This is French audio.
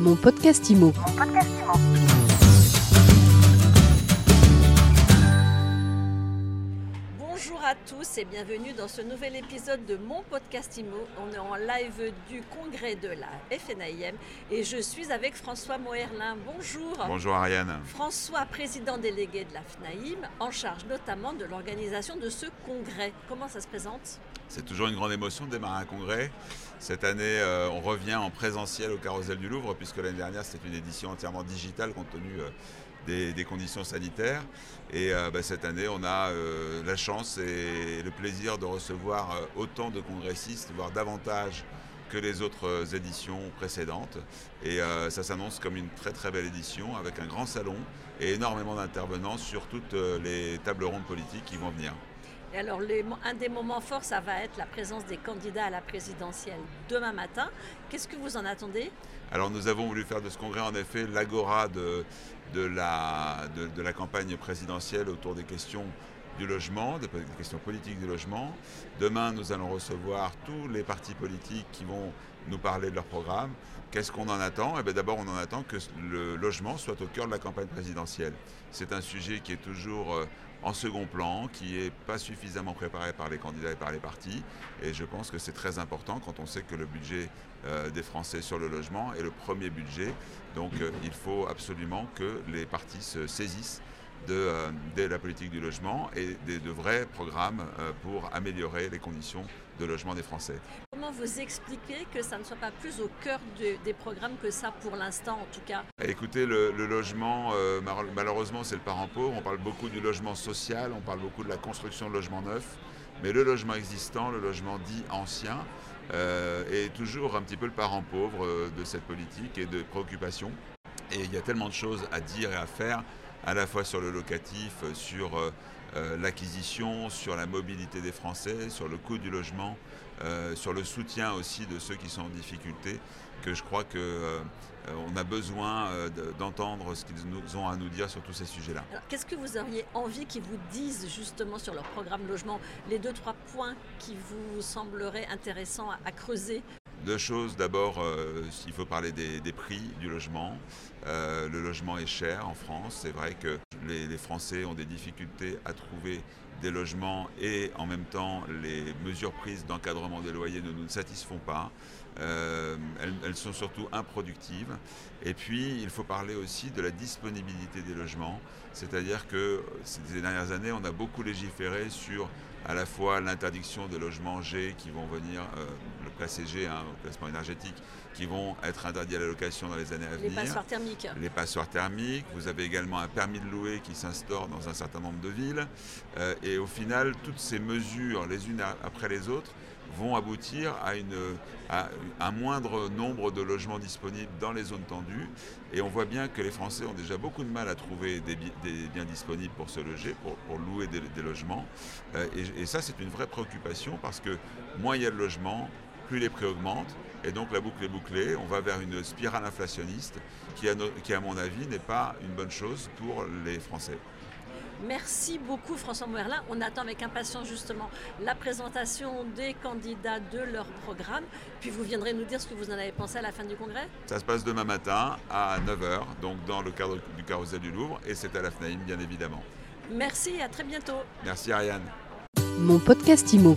Mon podcast IMO. Bonjour à tous et bienvenue dans ce nouvel épisode de mon podcast IMO. On est en live du congrès de la FNIM et je suis avec François Moerlin. Bonjour. Bonjour Ariane. François, président délégué de la FNAIM, en charge notamment de l'organisation de ce congrès. Comment ça se présente? C'est toujours une grande émotion de démarrer un congrès. Cette année, euh, on revient en présentiel au Carrousel du Louvre, puisque l'année dernière, c'était une édition entièrement digitale compte tenu euh, des, conditions sanitaires. Et euh, bah, cette année, on a la chance et le plaisir de recevoir autant de congressistes, voire davantage que les autres éditions précédentes. Et ça s'annonce comme une très très belle édition avec un grand salon et énormément d'intervenants sur toutes les tables rondes politiques qui vont venir. Et alors, un des moments forts, ça va être la présence des candidats à la présidentielle demain matin. Qu'est-ce que vous en attendez? Alors nous avons voulu faire de ce congrès en effet l'agora de, de, la, de, de la campagne présidentielle autour des questions du logement, des, questions politiques du logement. Demain, nous allons recevoir tous les partis politiques qui vont nous parler de leur programme. Qu'est-ce qu'on en attend? Eh bien, D'abord, on en attend que le logement soit au cœur de la campagne présidentielle. C'est un sujet qui est toujours euh, en second plan, qui n'est pas suffisamment préparé par les candidats et par les partis. Et je pense que c'est très important quand on sait que le budget euh, des Français sur le logement est le premier budget. Donc euh, il faut absolument que les partis se saisissent de, euh, de la politique du logement et de vrais programmes euh, pour améliorer les conditions de logement des Français. Comment vous expliquez que ça ne soit pas plus au cœur de- des programmes que ça pour l'instant en tout cas? Écoutez, le, le logement, euh, malheureusement, c'est le parent pauvre. On parle beaucoup du logement social, on parle beaucoup de la construction de logements neufs, mais le logement existant, le logement dit ancien, euh, est toujours un petit peu le parent pauvre euh, de cette politique et de préoccupations. Et il y a tellement de choses à dire et à faire, à la fois sur le locatif, euh, sur euh, euh, l'acquisition, sur la mobilité des Français, sur le coût du logement, euh, sur le soutien aussi de ceux qui sont en difficulté, que je crois que euh, euh, on a besoin de- d'entendre ce qu'ils nous ont à nous dire sur tous ces sujets-là. Qu'est-ce que vous auriez envie qu'ils vous disent justement sur leur programme logement? Les deux, trois points qui vous sembleraient intéressants à, à creuser? Deux choses. D'abord, euh, il faut parler des, des prix du logement. Euh, le logement est cher en France. C'est vrai que les, les Français ont des difficultés à trouver des logements et en même temps, les mesures prises d'encadrement des loyers ne nous satisfont pas. Euh, elles, elles sont surtout improductives. Et puis, il faut parler aussi de la disponibilité des logements. C'est-à-dire que ces dernières années, on a beaucoup légiféré sur à la fois l'interdiction des logements G qui vont venir, euh, le classé G, hein, le classement énergétique, qui vont être interdits à la location dans les années à Les venir. passoires thermiques Les vous avez également un permis de louer qui s'instaure dans un certain nombre de villes. Euh, et au final, toutes ces mesures, les unes après les autres, vont aboutir à, un moindre nombre de logements disponibles dans les zones tendues. Et on voit bien que les Français ont déjà beaucoup de mal à trouver des, bi- des biens disponibles pour se loger, pour, louer des, des logements. Euh, et, et ça, c'est une vraie préoccupation parce que moins il y a de logements, plus les prix augmentent. Et donc la boucle est bouclée. On va vers une spirale inflationniste qui, à, no- qui, à mon avis, n'est pas une bonne chose pour les Français. Merci beaucoup François Moerlin. On attend avec impatience justement la présentation des candidats de leur programme. Puis vous viendrez nous dire ce que vous en avez pensé à la fin du congrès. Ça se passe demain matin à 9h, donc dans le cadre du carrousel du Louvre, et c'est à la FNAIM, bien évidemment. Merci et à très bientôt. Merci Ariane. Mon podcast IMO.